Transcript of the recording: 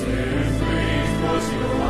Sin brings forth your life.